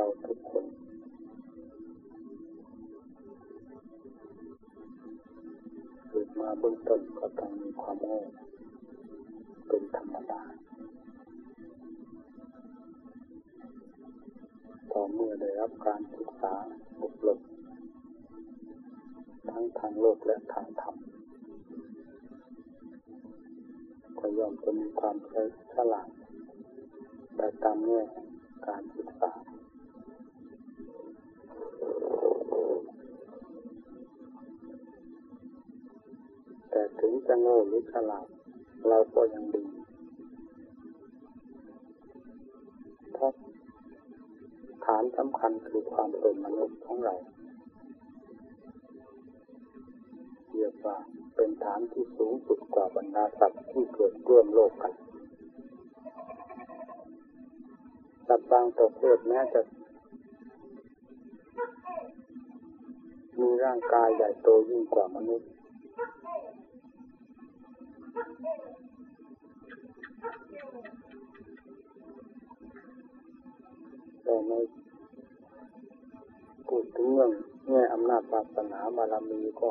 เราทุกคน เกิดมาเบื้องต้นก็ต้องมีความโง่เป็นธรรมดาต่อเมื่อได้รับการศึกษาอบรมทั้งทางโลกและทางธรรมก็ย่อมจะมีความฉลาดแต่ตามแง่การศึกษา ถึงจะโง่หรือฉลาดเราก็ยังดีเพราะฐานสำคัญคือความเป็นมนุษย์ของเราเรียกว่าเป็นฐานที่สูงสุดกว่าบรรดาสัตว์ที่เกิดร่วมโลกกันสัตว์บางตัวเพศแม้จะมีร่างกายใหญ่โตยิ่งกว่ามนุษย์ แต่ในพูดถึงเรื่องแง่อำนาจศาสนาบารมีก็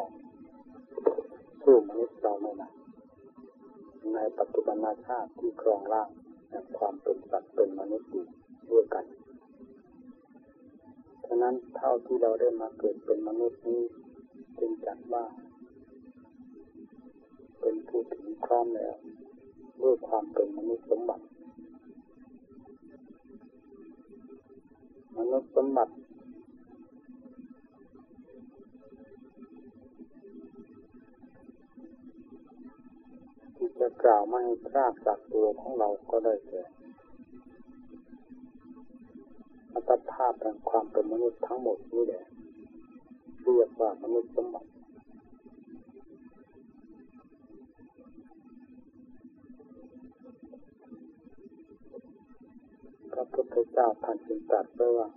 สู้มนุษย์เราไม่ได้ในปัจจุบันชาติที่ครองร่างแห่งความเป็นสัตว์เป็นมนุษย์อยู่ด้วยกัน ฉะนั้นเท่าที่เราได้มาเกิดเป็นมนุษย์นี้จึงจัดว่า เป็นผู้ถึงพร้อมแล้วด้วยความเป็นมนุษย์สมบัติ มนุษย์สมบัติ ที่จะกล่าวไม่ให้พลาดจากตัวของเราก็ได้แก่อัตภาพแห่งความเป็นมนุษย์ทั้งหมดนี้แหละเรียกว่ามนุษย์สมบัติ ระพุทธเจ้าท่านจึงตรัสไว้ว่า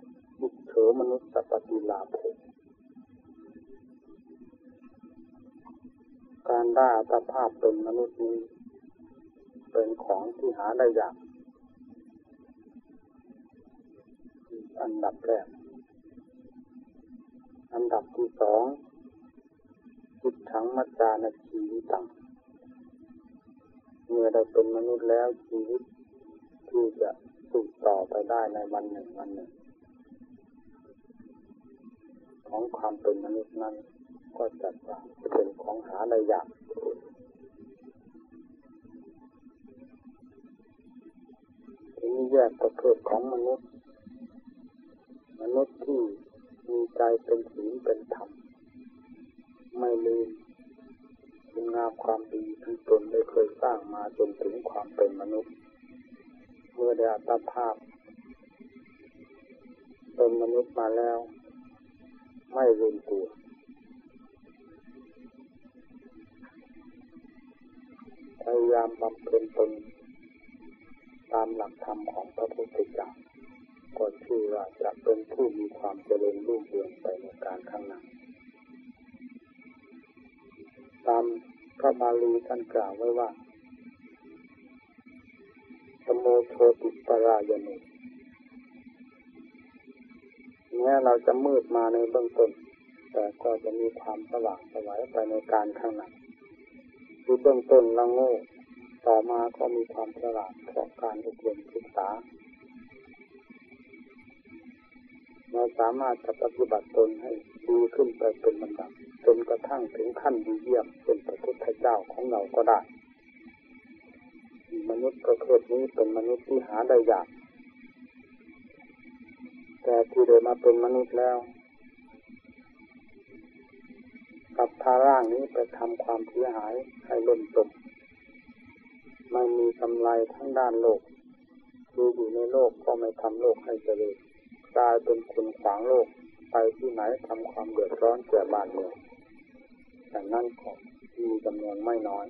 บุคโฉมนุษย์สัพพิลาภการได้อัตภาพเป็นมนุษย์นี้ เป็นของที่หาได้ยากอันดับแรก อันดับที่สองจิตถังมัจจานชีวิตังเมื่อได้เป็นมนุษย์แล้วชีวิตที่จะ สืบต่อไปได้ในวันหนึ่งวันหนึ่ง ของความเป็นมนุษย์นั้น ก็จัดว่าเป็นของหาได้ยากทีนี้แยกประเภทของมนุษย์ มนุษย์ที่มีใจเป็นศีลเป็นธรรมไม่ลืมคุณงามความดีที่ตนได้เคยสร้างมาจนถึงความเป็นมนุษย์ เมื่อได้อัตภาพเป็นมนุษย์มาแล้ว ไม่ลืมตัว พยายามบำเพ็ญตนตามหลักธรรมของพระพุทธเจ้าก็ชื่อว่าจะเป็นผู้มีความเจริญรุ่งเรืองไปในการข้างหน้าตามพระบาลีท่านกล่าวไว้ว่า สโมโชติปรายโนแม้เราจะมืดมาในเบื้องต้น แต่ก็จะมีความสว่างสวัยไปในการข้างหน้าคือเบื้องต้นเราโง่ต่อมาก็มีความฉลาดเพราะการอบรมศึกษาเราสามารถจะปฏิบัติตนให้ดีขึ้นไปเป็นลำดับจนกระทั่งถึงขั้นดีเยี่ยมเป็นพระพุทธเจ้าของเราก็ได้ มนุษย์ประเภทนี้เป็นมนุษย์ที่หาได้ยาก แต่ที่ได้มาเป็นมนุษย์แล้วกับพาร่างนี้ไปทำความเสียหายให้ล่มจมไม่มีกำไรทั้งด้านโลกคืออยู่ในโลกก็ไม่ทำโลกให้เจริญกลายเป็นคนขวางโลกไปที่ไหนทำความเดือดร้อนแก่บ้านเมืองแต่นั่นก็มีจำนวนไม่น้อย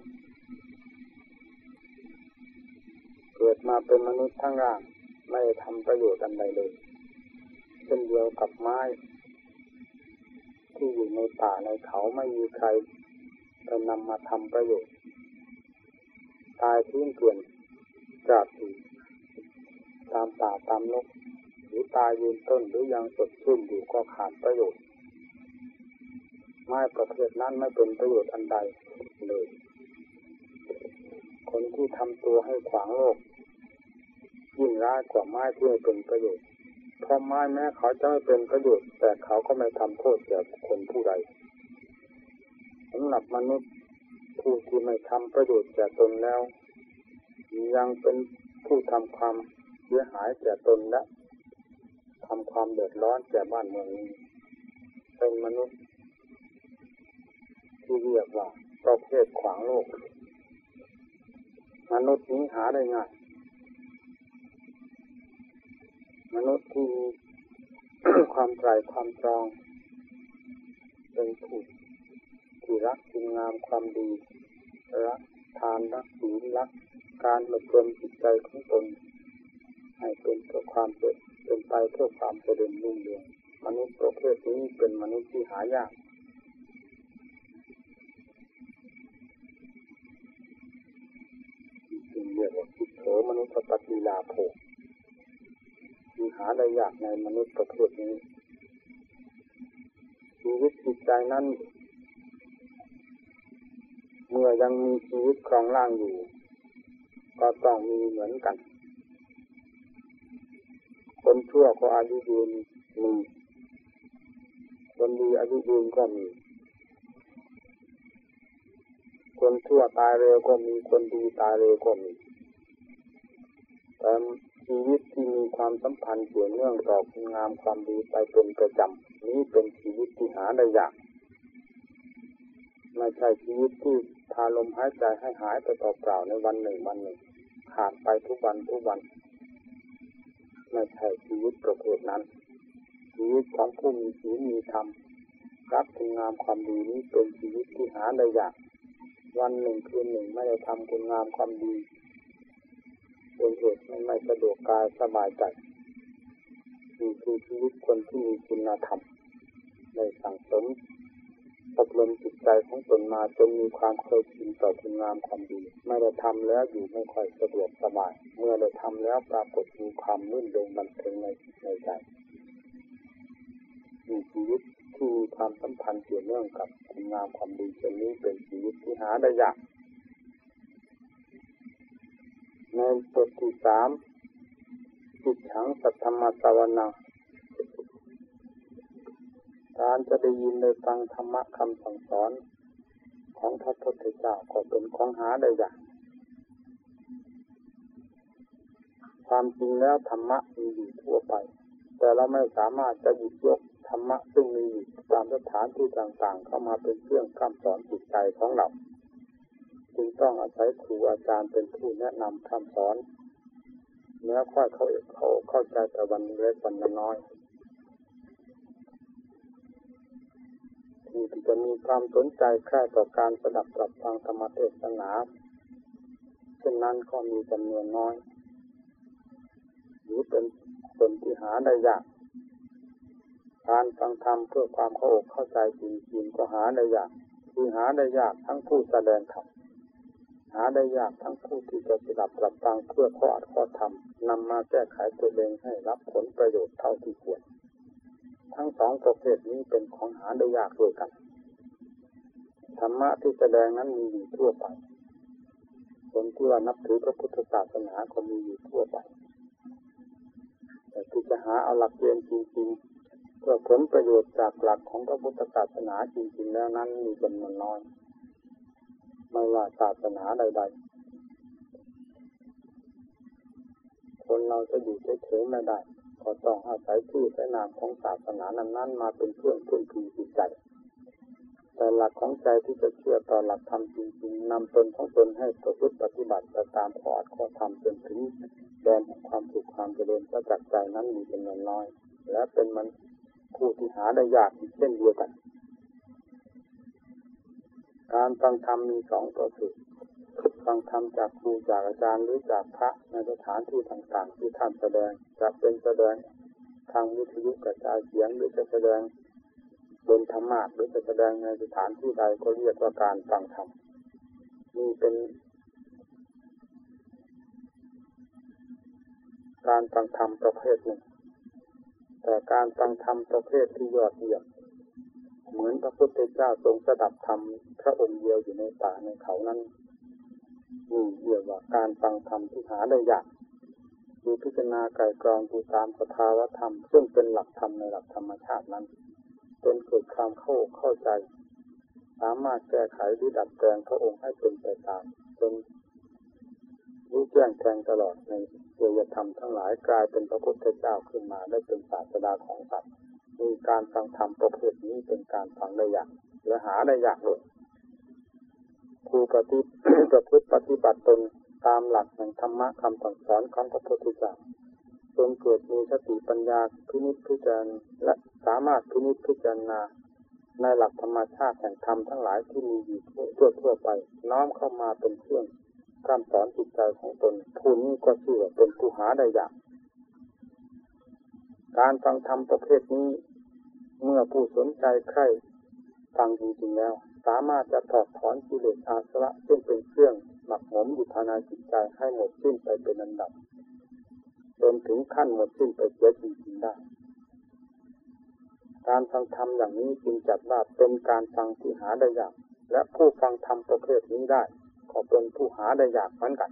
กิดมาเป็นมนุษย์ทั้งร่าง ไม่ทำประโยชน์อันใดเลยเช่นเดียวกับไม้ ที่อยู่ในป่าในเขาไม่มีใครจะนำมาทำประโยชน์ ตายทิ้งเกลื่อนจากอยู่ตามป่าตามนก หรือตายยืนต้นหรือยังสดชื่นอยู่ก็ขาดประโยชน์ ไม้ประเภทนั้นไม่เป็นประโยชน์อันใดเลย คนที่ทำตัวให้ขวางโลก ร้ายกว่าไม้ที่เป็นประโยชน์เพราะไม้แม้เขาจะไม่เป็นประโยชน์ แต่เขาก็ไม่ทำโทษแก่คนผู้ใดสำหรับมนุษย์ผู้ที่ไม่ทำประโยชน์แก่ตนแล้ว ยังเป็นผู้ทำความเสียหายแก่ตนและทำความเดือดร้อนแก่บ้านเมืองนี้เป็นมนุษย์ ที่เรียกว่าประเภทขวางโลก มนุษย์นี้หาได้ง่าย มนุษย์ที่มีความใจความจอง เป็นผู้ที่รักคุณงามความดี รักทานรักศีลรักการอบรมจิตใจของตนให้เป็นเพื่อความเป็นไปเพื่อความเจริญรุ่งเรืองมนุษย์ประเภทนี้เป็นมนุษย์ที่หายากจึงเรียกว่าคิดโถมนุษย์ปฏิลาโภ มีหาได้ยากในมนุษย์ประเภทนี้ชีวิตจิตใจนั้น เมื่อยังมีชีวิตครองร่างอยู่ ก็ต้องมีเหมือนกัน คนชั่วก็อายุยืนมีคนดีอายุยืนก็มี คนชั่วตายเร็วก็มีคนดีตายเร็วก็มีแต่ ชีวิตที่มีความสัมพันธ์เกี่ยวเนื่องต่อคุณงามความดีไปเป็นประจำนี้เป็นชีวิตที่หาได้ยากไม่ใช่ชีวิตที่พาลมหายใจให้หายไปต่อเปล่าในวันหนึ่งวันหนึ่งขาดไปทุกวันทุกวันไม่ใช่ชีวิตประเภทนั้น ชีวิตของผู้มีศีลมีธรรมรับคุณงามความดีนี้เป็นชีวิตที่หาได้ยาก วันหนึ่งคืนหนึ่งไม่ได้ทำคุณงามความดี เป็นเหตุไม่ไม่สะดวกกายสบายใจนี่คือชีวิตคนที่มีคุณธรรมในสังสมอบรมจิตใจของตนมาจนมีความเคยชินต่อคุณงามความดีไม่ได้ทำแล้วอยู่ไม่ค่อยสะดวกสบายเมื่อได้ทำแล้วปรากฏมีความนื่นเริงบันเทิงในในใจมีชีวิตที่มีความสัมพันธ์เกี่ยวเนื่องกับคุณงามความดีเช่นนี้เป็นชีวิตที่หาได้ยาก ในบทที่สามจิตฉังสัทธรรมสวนาการจะได้ยินได้ฟังธรรมะคำสั่งสอน ของพระพุทธเจ้าก็เป็นของหาได้ยากความจริงแล้วธรรมะมีอยู่ทั่วไป แต่เราไม่สามารถจะหยิบยกธรรมะซึ่งมีอยู่ตามสถานที่ต่างๆ เข้ามาเป็นเครื่องข้ามสอนจิตใจของเรา จึงต้องอาศัยครูอาจารย์เป็นผู้แนะนำคำสอนเนื้อค่อยเขาเขาเข้าใจแต่วันเล็กวันน้อยที่จะมีความสนใจแค่ต่อการสดับกับฟังธรรมเทศนาเช่นนั้นก็มีจำนวนน้อย หรือเป็นคนที่หาได้ยาก การฟังธรรมเพื่อความเข้าอกเข้าใจจริงๆก็หาได้ยาก คือหาได้ยากทั้งผู้แสดงธรรม หาได้ยากทั้งผู้ที่จะสดับรับฟังเพื่อข้ออัดข้อธรรมนำมาแก้ไขตัวเองให้รับผลประโยชน์เท่าที่ควร ทั้งสองประเภทนี้เป็นของหาได้ยากด้วยกันธรรมะที่แสดงนั้นมีอยู่ทั่วไปคนที่ว่านับถือพระพุทธศาสนาก็มีอยู่ทั่วไป แต่ที่จะหาเอาหลักเกณฑ์จริงๆเพื่อผลประโยชน์จากหลักของพระพุทธศาสนาจริงๆแล้วนั้นมีจำนวนน้อย ไม่ว่าศาสนาใดๆ คนเราจะอยู่เฉยๆไม่ได้ ก็ต้องอาศัยชื่อและนามของศาสนานั้นๆ มาเป็นเครื่องพึ่งพิงจิตใจ แต่หลักของใจที่จะเชื่อต่อหลักธรรมจริงๆนำตนของตนให้ประพฤติปฏิบัติตามขอดข้อธรรมจนถึงแดนความสุขความเจริญประจักษ์ใจนั้นมีจำนวนน้อย และเป็นมันผู้ที่หาได้ยากเช่นเดียวกัน การฟังธรรมมีสองประเภทฟังธรรมจากครูจากอาจารย์หรือจากพระในสถานที่ต่างๆ ที่ท่านแสดงจะเป็นแสดงทางวิทยุกระจายเสียงหรือจะแสดงบนธรรมะหรือจะแสดงในสถานที่ใดก็เรียกว่าการฟังธรรมนี่เป็นการฟังธรรมประเภทหนึ่งแต่การฟังธรรมประเภทที่ยอดเยี่ยม เหมือนพระพุทธเจ้าทรงสดับธรรมพระองค์เดียวอยู่ในป่าในเขานั้นนี่เรียกว่าการฟังธรรมที่หาได้ยากดูพิจารณาไก่กรองดูตามสภาวธรรม ซึ่งเป็นหลักธรรมในหลักธรรมชาตินั้นจนเกิดความเข้าเข้าใจ สามารถแก้ไขหรือดัดแปลงพระองค์ให้เป็นไปตามจนรู้แจ้งแทงตลอดในเรียธรรมทั้งหลายกลายเป็นพระพุทธเจ้าขึ้นมาได้เป็นศาสดาของสัตว์ มีการฟังธรรมประเภทนี้เป็นการฟังได้ยากและหาได้ยากเลยครูปฏิประพฤติปฏิบัติตนตามหลักแห่งธรรมะคำสั่งสอนของพระพุทธเจ้าจนเกิดมีสติปัญญาพินิจพิจารณาและสามารถพินิจพิจารณาในหลักธรรมชาติแห่งธรรมทั้งหลายที่มีอยู่ทั่วทั่วไป น้อมเข้ามาเป็นเครื่องคำสอนจิตใจของตนผู้นี้ก็ชื่อเป็นผู้หาได้ยาก การฟังธรรมประเภทนี้ เมื่อผู้สนใจใคร่ฟังจริงๆแล้ว สามารถจะถอดถอนกิเลสอาสวะซึ่งเป็นเครื่องหมักหมมอยู่ภายในจิตใจให้หมดสิ้นไปเป็นอันดับจนถึงขั้นหมดสิ้นไปเสียจริงๆได้ การฟังธรรมอย่างนี้จึงจัดว่าเป็นการฟังที่หาได้ยาก และผู้ฟังธรรมประเภทนี้ได้ ก็เป็นผู้หาได้ยากเหมือนกัน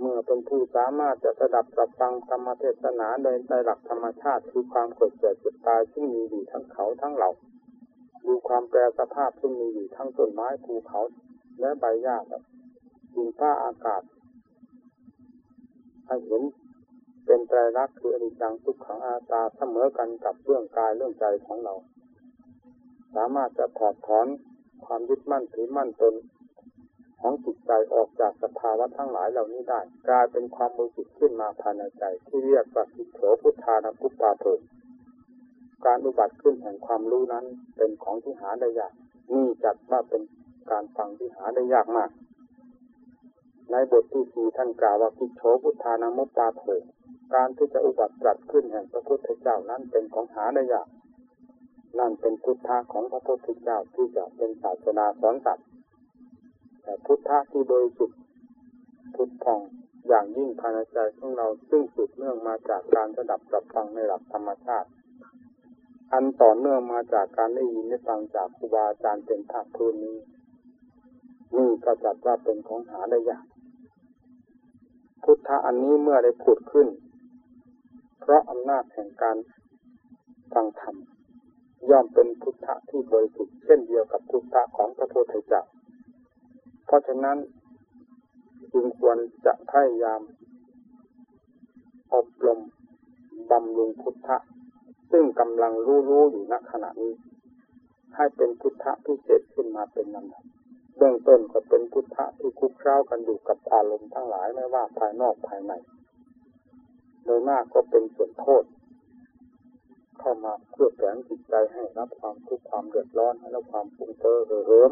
เมื่อเป็นผู้สามารถจะสดับรับฟังธรรมเทศนาโดยในหลักธรรมชาติคือความเกิดเกิดเจ็บตายที่มีอยู่ทั้งเขาทั้งเราดูความแปรสภาพที่มีอยู่ทั้งต้นไม้ภูเขา และใบหญ้าแบบดินฟ้าอากาศให้เห็นเป็นไตรลักษณ์คืออนิจจังทุกขังอาตาเสมอกันกับเรื่องกายเรื่องใจของเรา สามารถจะถอดถอนความยึดมั่นถือมั่นตน ของจิตใจออกจากสภาวะทั้งหลายเหล่านี้ได้ กลายเป็นความมือจิตขึ้นมาภายในใจ ที่เรียกว่าสิโสพุทธานุปาโทการอุบัติขึ้นแห่งความรู้นั้นเป็นของที่หาได้ยากนี่จัดว่าเป็นการฟังที่หาได้ยากมาก ในบทที่สี่ท่านกล่าวว่ากิโฉพุทธานามุปาโทการที่จะอุบัติจัดขึ้นแห่งพระพุทธเจ้านั้นเป็นของหาได้ยาก นั่นเป็นพุทธะของพระพุทธเจ้าที่จะเป็นศาสนาสอนสัตว์ แต่พุทธะที่โดยสุดพุทธองอย่างยิ่งภายในใจของเราซึ่งสืบเนื่องมาจากการระดับรับฟังในหลักธรรมชาติ อันต่อเนื่องมาจากการได้ยินได้ฟังจากครูบาอาจารย์เป็นภาคพื้นนี้นี่ก็จัดว่าเป็นของหาได้ยากพุทธะอันนี้เมื่อได้ผุดขึ้น เพราะอำนาจแห่งการฟังธรรมย่อมเป็นพุทธะที่บริสุทธิ์เช่นเดียวกับพุทธะของพระโพธเจ้าเพ ราะฉะนั้นจึงควรจะพยายาม อบรมบำรุงพุทธะ ซึ่งกำลังรู้รู้อยู่ณขณะนี้ ให้เป็นพุทธะพิเศษขึ้นมาเป็นลำดับเบื้องต้นก็เป็นพุทธะที่คุกคล้ากันอยู่กับอารมณ์ทั้งหลายไม่ว่าภายนอกภายใน โดยมากก็เป็นส่วนโทษ เข้ามาเพื่อแฝงจิตใจให้รับความทุกข์ความเดือดร้อนให้รับความฟุ้งเฟ้อเหิม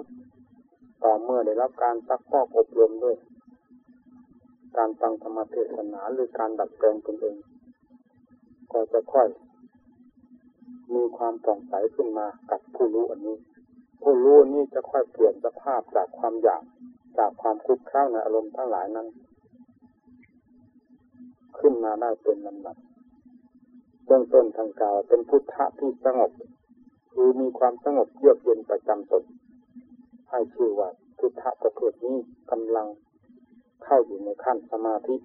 ต่อเมื่อได้รับการซักพอกอบรมด้วย การฟังธรรมเทศนาหรือการดัดแปลงตนเอง ก็จะค่อย มีความผ่องใสขึ้นมากับผู้รู้อันนี้ ผู้รู้นี้จะค่อยเปลี่ยนสภาพจากความอยากจากความคุกค้าในอารมณ์ทั้งหลายนั้น ขึ้นมาได้เป็นลำดับเบื้องต้นทางกาวเป็นพุทธะที่สงบ คือมีความสงบเยือกเย็นประจำตน ให้ชื่อว่าพุทธะประเภทนี้กำลังเข้าอยู่ในขั้นสมาธิ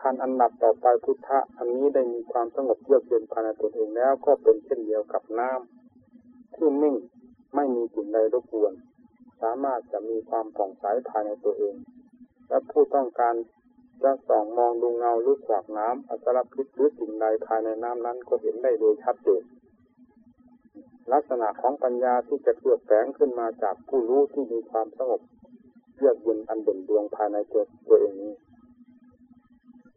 ขั้นอันดับต่อไปพุทธะอันนี้ได้มีความสงบเยือกเย็นภายในตนเองแล้ว ก็เป็นเช่นเดียวกับน้ำที่นิ่งไม่มีสิ่งใดรบกวน สามารถจะมีความผ่องใสภายในตัวเอง และผู้ต้องการจะส่องมองดูเงาหรือขวากน้ำอัตรพิษหรือสิ่งใดภายในน้ำนั้นก็เห็นได้โดยชัดเจน ลักษณะของปัญญาที่จะเกิดแฝงขึ้นมาจากผู้รู้ที่มีความสงบเยือกเย็นอันเด่นดวงภายในตัวตัวเองนี้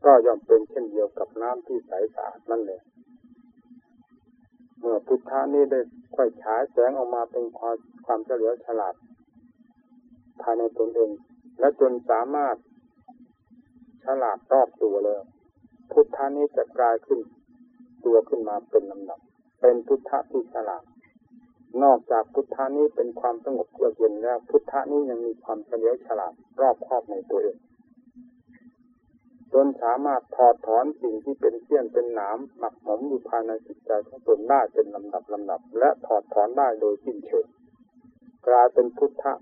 ก็ย่อมเป็นเช่นเดียวกับน้ำที่ใสสะอาดนั่นเลยเมื่อพุทธานี้ได้ค่อยฉายแสงออกมาเป็นความความเฉลียวฉลาด ภายในตนเอง และจนสามารถฉลาดรอบตัวเลยพุทธานี้จะกลายขึ้น ตัวขึ้นมาเป็นลำดับ เป็นพุทธะที่ฉลาด นอกจากพุทธานี้เป็นความสงบเยือกเย็นแล้ว พุทธานี้ยังมีความเฉลียวฉลาดรอบครอบในตัวเองจนสามารถถอดถอนสิ่งที่เป็นเสี้ยนเป็นหนามหมักหมมอยู่ภายในจิตใจของตนได้เป็นลำดับลำดับ และถอดถอนได้โดยสิ้นเชิงกลายเป็นพุทธะ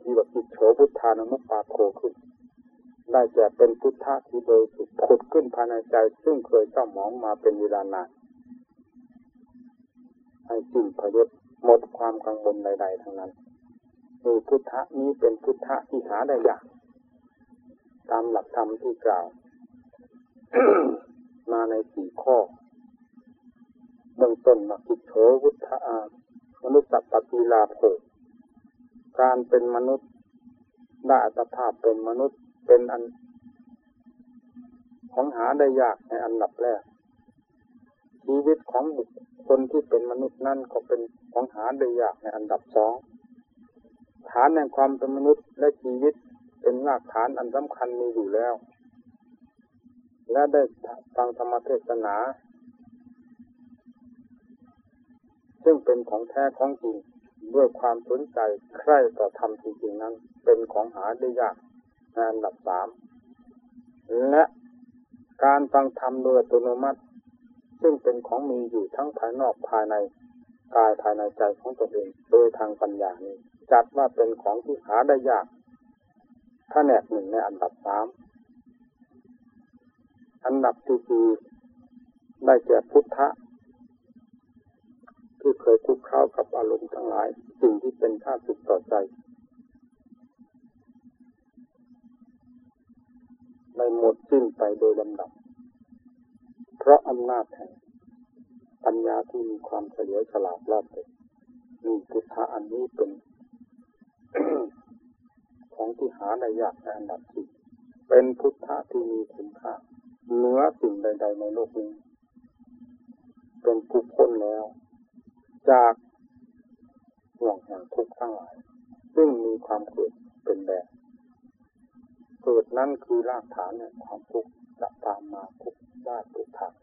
ที่แบบจิตโฉพุทธานุมุปปาโคขึ้น ได้แก่เป็นพุทธะที่โดยสุดผุดขึ้นภายในใจ ซึ่งเคยเศร้าหมองมาเป็นเวลานานให้สิ้นพยศ หมดความกังวลใด ๆ ทั้งนั้นมีพุทธะนี้เป็นพุทธะที่หาได้ยากตามหลักธรรมที่กล่าว มาในสี่ข้อเบื้องต้นมากิโฉวุฒะอามนุษย์สัพปีลาโภการเป็นมนุษย์ได้อัตภาพเป็นมนุษย์เป็นอัน ของหาได้ยากในอันดับแรกชีวิตของบุค คลที่เป็นมนุษย์นั่นก็เป็นของหาได้ยากในอันดับสองฐานแห่งความเป็นมนุษย์และชีวิตเป็นรากฐานอันสำคัญมีอยู่แล้ว และได้ฟังธรรมเทศนา ซึ่งเป็นของแท้ของจริงด้วยความสนใจใคร่ต่อธรรมจริงๆนั้น เป็นของหาได้ยากในอันดับสามและการฟังธรรมโดยอัตโนมัติ ซึ่งเป็นของมีอยู่ทั้งภายนอกภายในกายภายในใจของตนเอง โดยทางปัญญานี้ จัดว่าเป็นของที่หาได้ยากถ้าแนกหนึ่งในอันดับสามอันดับที่สี่ได้แก่พุทธะที่เคยคุกเข้ากับอารมณ์ทั้งหลาย สิ่งที่เป็นข้าศึกต่อใจได้หมดสิ้นไปโดยลำดับ เพราะอำนาจแห่งปัญญาที่มีความเฉลียวฉลาดรอบเลยมีพุทธะอันนี้เป็นของที่หาได้ยากในอันดับที่เป็นพุทธะที่มีคุณค่าเหนือสิ่งใด ๆ ในโลกนี้ เป็นผู้พ้นแล้ว จากห่วงแห่งทุกข์ทั้งหลาย ซึ่งมีความเกิดเป็นแบบเกิดนั้นคือรากฐานแห่งความทุกข์ จะตามมาทุกด้านทุกทาง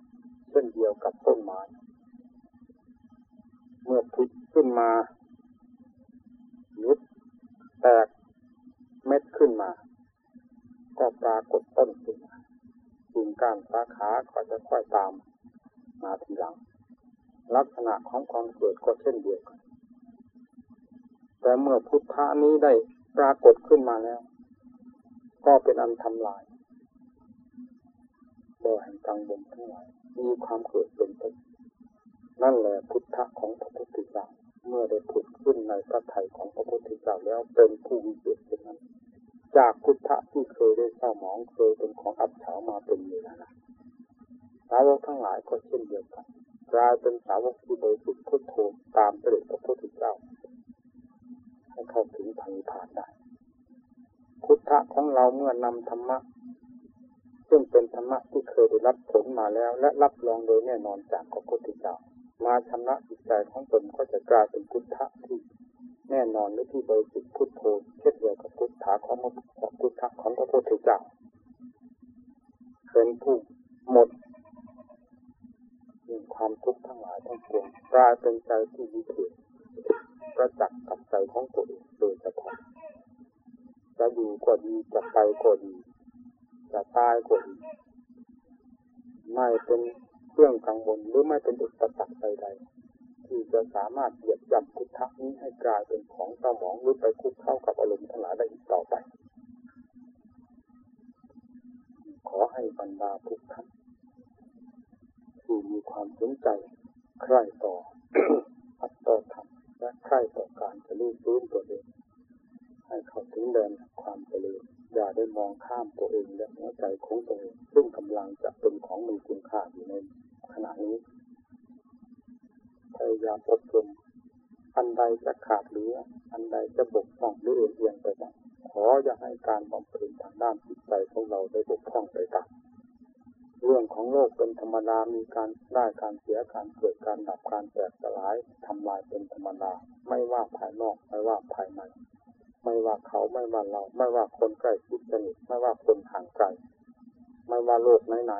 เช่นเดียวกับต้นไม้ เมื่อพลิกขึ้นมายุดแตกเม็ดขึ้นมา ก็ปรากฏต้นขึ้นมากิ่งก้านสาขาก็จะค่อยตามมาทีหลัง ลักษณะของความเกิดก็เช่นเดียวกัน แต่เมื่อพุทธานี้ได้ปรากฏขึ้นมาแล้ว ก็เป็นอันทำลาย บ่อแห่งกังวลทั้งหลายมีความเกิดเป็นต้นนั่นแหละพุทธะของพระพุทธเจ้าเมื่อได้ผุดขึ้นในพระไถ่ของพระพุทธเจ้าแล้วเป็นผู้วิเศษเช่นนั้น จากพุทธะที่เคยได้เศร้าหมองเคยเป็นของอับเฉามาเป็นเวลานานสาวกทั้งหลายก็เช่นเดียวกันกลายเป็นสาวกที่บริสุทธิ์พุทโธตามเสด็จพระพุทธเจ้าให้เข้าถึงทางผ่านได้พุทธะของเราเมื่อนำธรรมะ ซึ่งเป็นธรรมะที่เคยได้รับผลมาแล้ว และรับรองโดยแน่นอนจากพระพุทธเจ้ามาชำระจิตใจของตนก็จะกลายเป็นพุทธะที่แน่นอนหรือที่บริสุทธิ์พุทโธเช่นเดียวกับพุทธะของของพุทธะของพระพุทธเจ้าเป็นผู้หมดมีความทุกข์ทั้งหลายทั้งปวงกลายเป็นใจที่วิเศษประจักษ์กับใจของตัวเองโดยเฉพาะจะอยู่ก็ดีจะไปก็ดี จะตายก็ดีไม่เป็นเครื่องกังวลหรือไม่เป็นอุปสรรคใดๆที่จะสามารถเหยียบย่ำพุทธะนี้ให้กลายเป็นของเศร้าหมองหรือไปคุกเข้ากับอารมณ์ทั้งหลายได้อีกต่อไป ขอให้บรรดาทุกท่านที่มีความสนใจใคร่ต่อ ของตัวเองซึ่งกำลังจะเป็นของมีคุณค่าอยู่ในขณะนี้พยายามอดทนอันใดจะขาดเหลือ อันใดจะบกพร่องหรือเอียงไปบ้างขออย่าให้การบำเพ็ญทางด้านจิตใจของเราได้บกพร่องไปตามเรื่องของโลกเป็นธรรมดา มีการได้การเสียการเกิดการดับการแตกสลายทำลายเป็นธรรมดา ไม่ว่าภายนอก ไม่ว่าภายใน ไม่ว่าเขาไม่ว่าเรา ไม่ว่าคนใกล้ชิดสนิท ว่าโลกไหน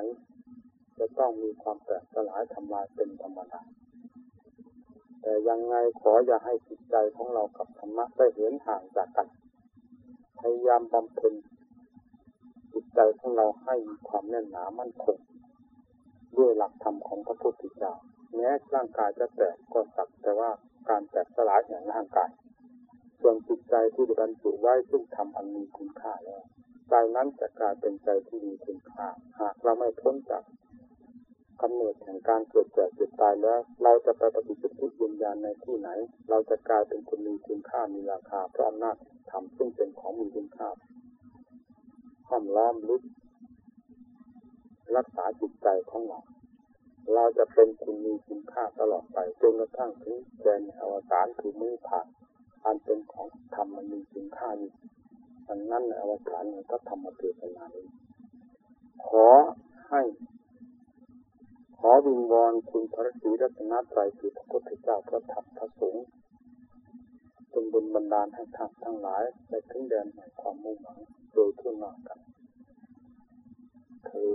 ๆจะต้องมีความแตกสลายทำลายเป็นธรรมดาแต่ยังไงขออย่าให้จิตใจของเรากับธรรมะได้เหินห่างจากกัน พยายามบำเพ็ญจิตใจของเราให้มีความแน่นหนามั่นคงด้วยหลักธรรมของพระพุทธเจ้าแม้ร่างกายจะแตกก็สักแต่ว่าการแตกสลายแห่งร่างกาย ส่วนจิตใจที่ดบรรจุไว้ซึ่งทำอันมีคุณค่าแล้ว ใจนั้นจะกลายเป็นใจที่มีคุณค่าหากเราไม่พ้นจากกำเนิดแห่งการเกิดแก่เจ็บตายแล้ว เราจะไปปฏิบัติทุกวิญญาณในที่ไหน เราจะกลายเป็นคนมีคุณค่ามีราคาเพราะอำนาจธรรมซึ่งเป็นของมีคุณค่าห้อมล้อมลึกรักษาจิตใจของเราเราจะเป็นคุณมีคุณค่าตลอดไปจนกระทั่งถึงแดนอวสานคือมือผ่านอันเป็นของธรรมมันมีคุณค่าอยู่ันนั้นในอวสานในพระธรรมเทศนานี้ขอให้ ขอวิงวอนคุณพระศรีรัตนตรัยคือพระพุทธเจ้าพระธรรมพระสงฆ์จงบุญบันดาลให้ท่านทั้งหลายได้ถึงแดนแห่งความมุ่งหวังโดยทุ่วน้ากันคือ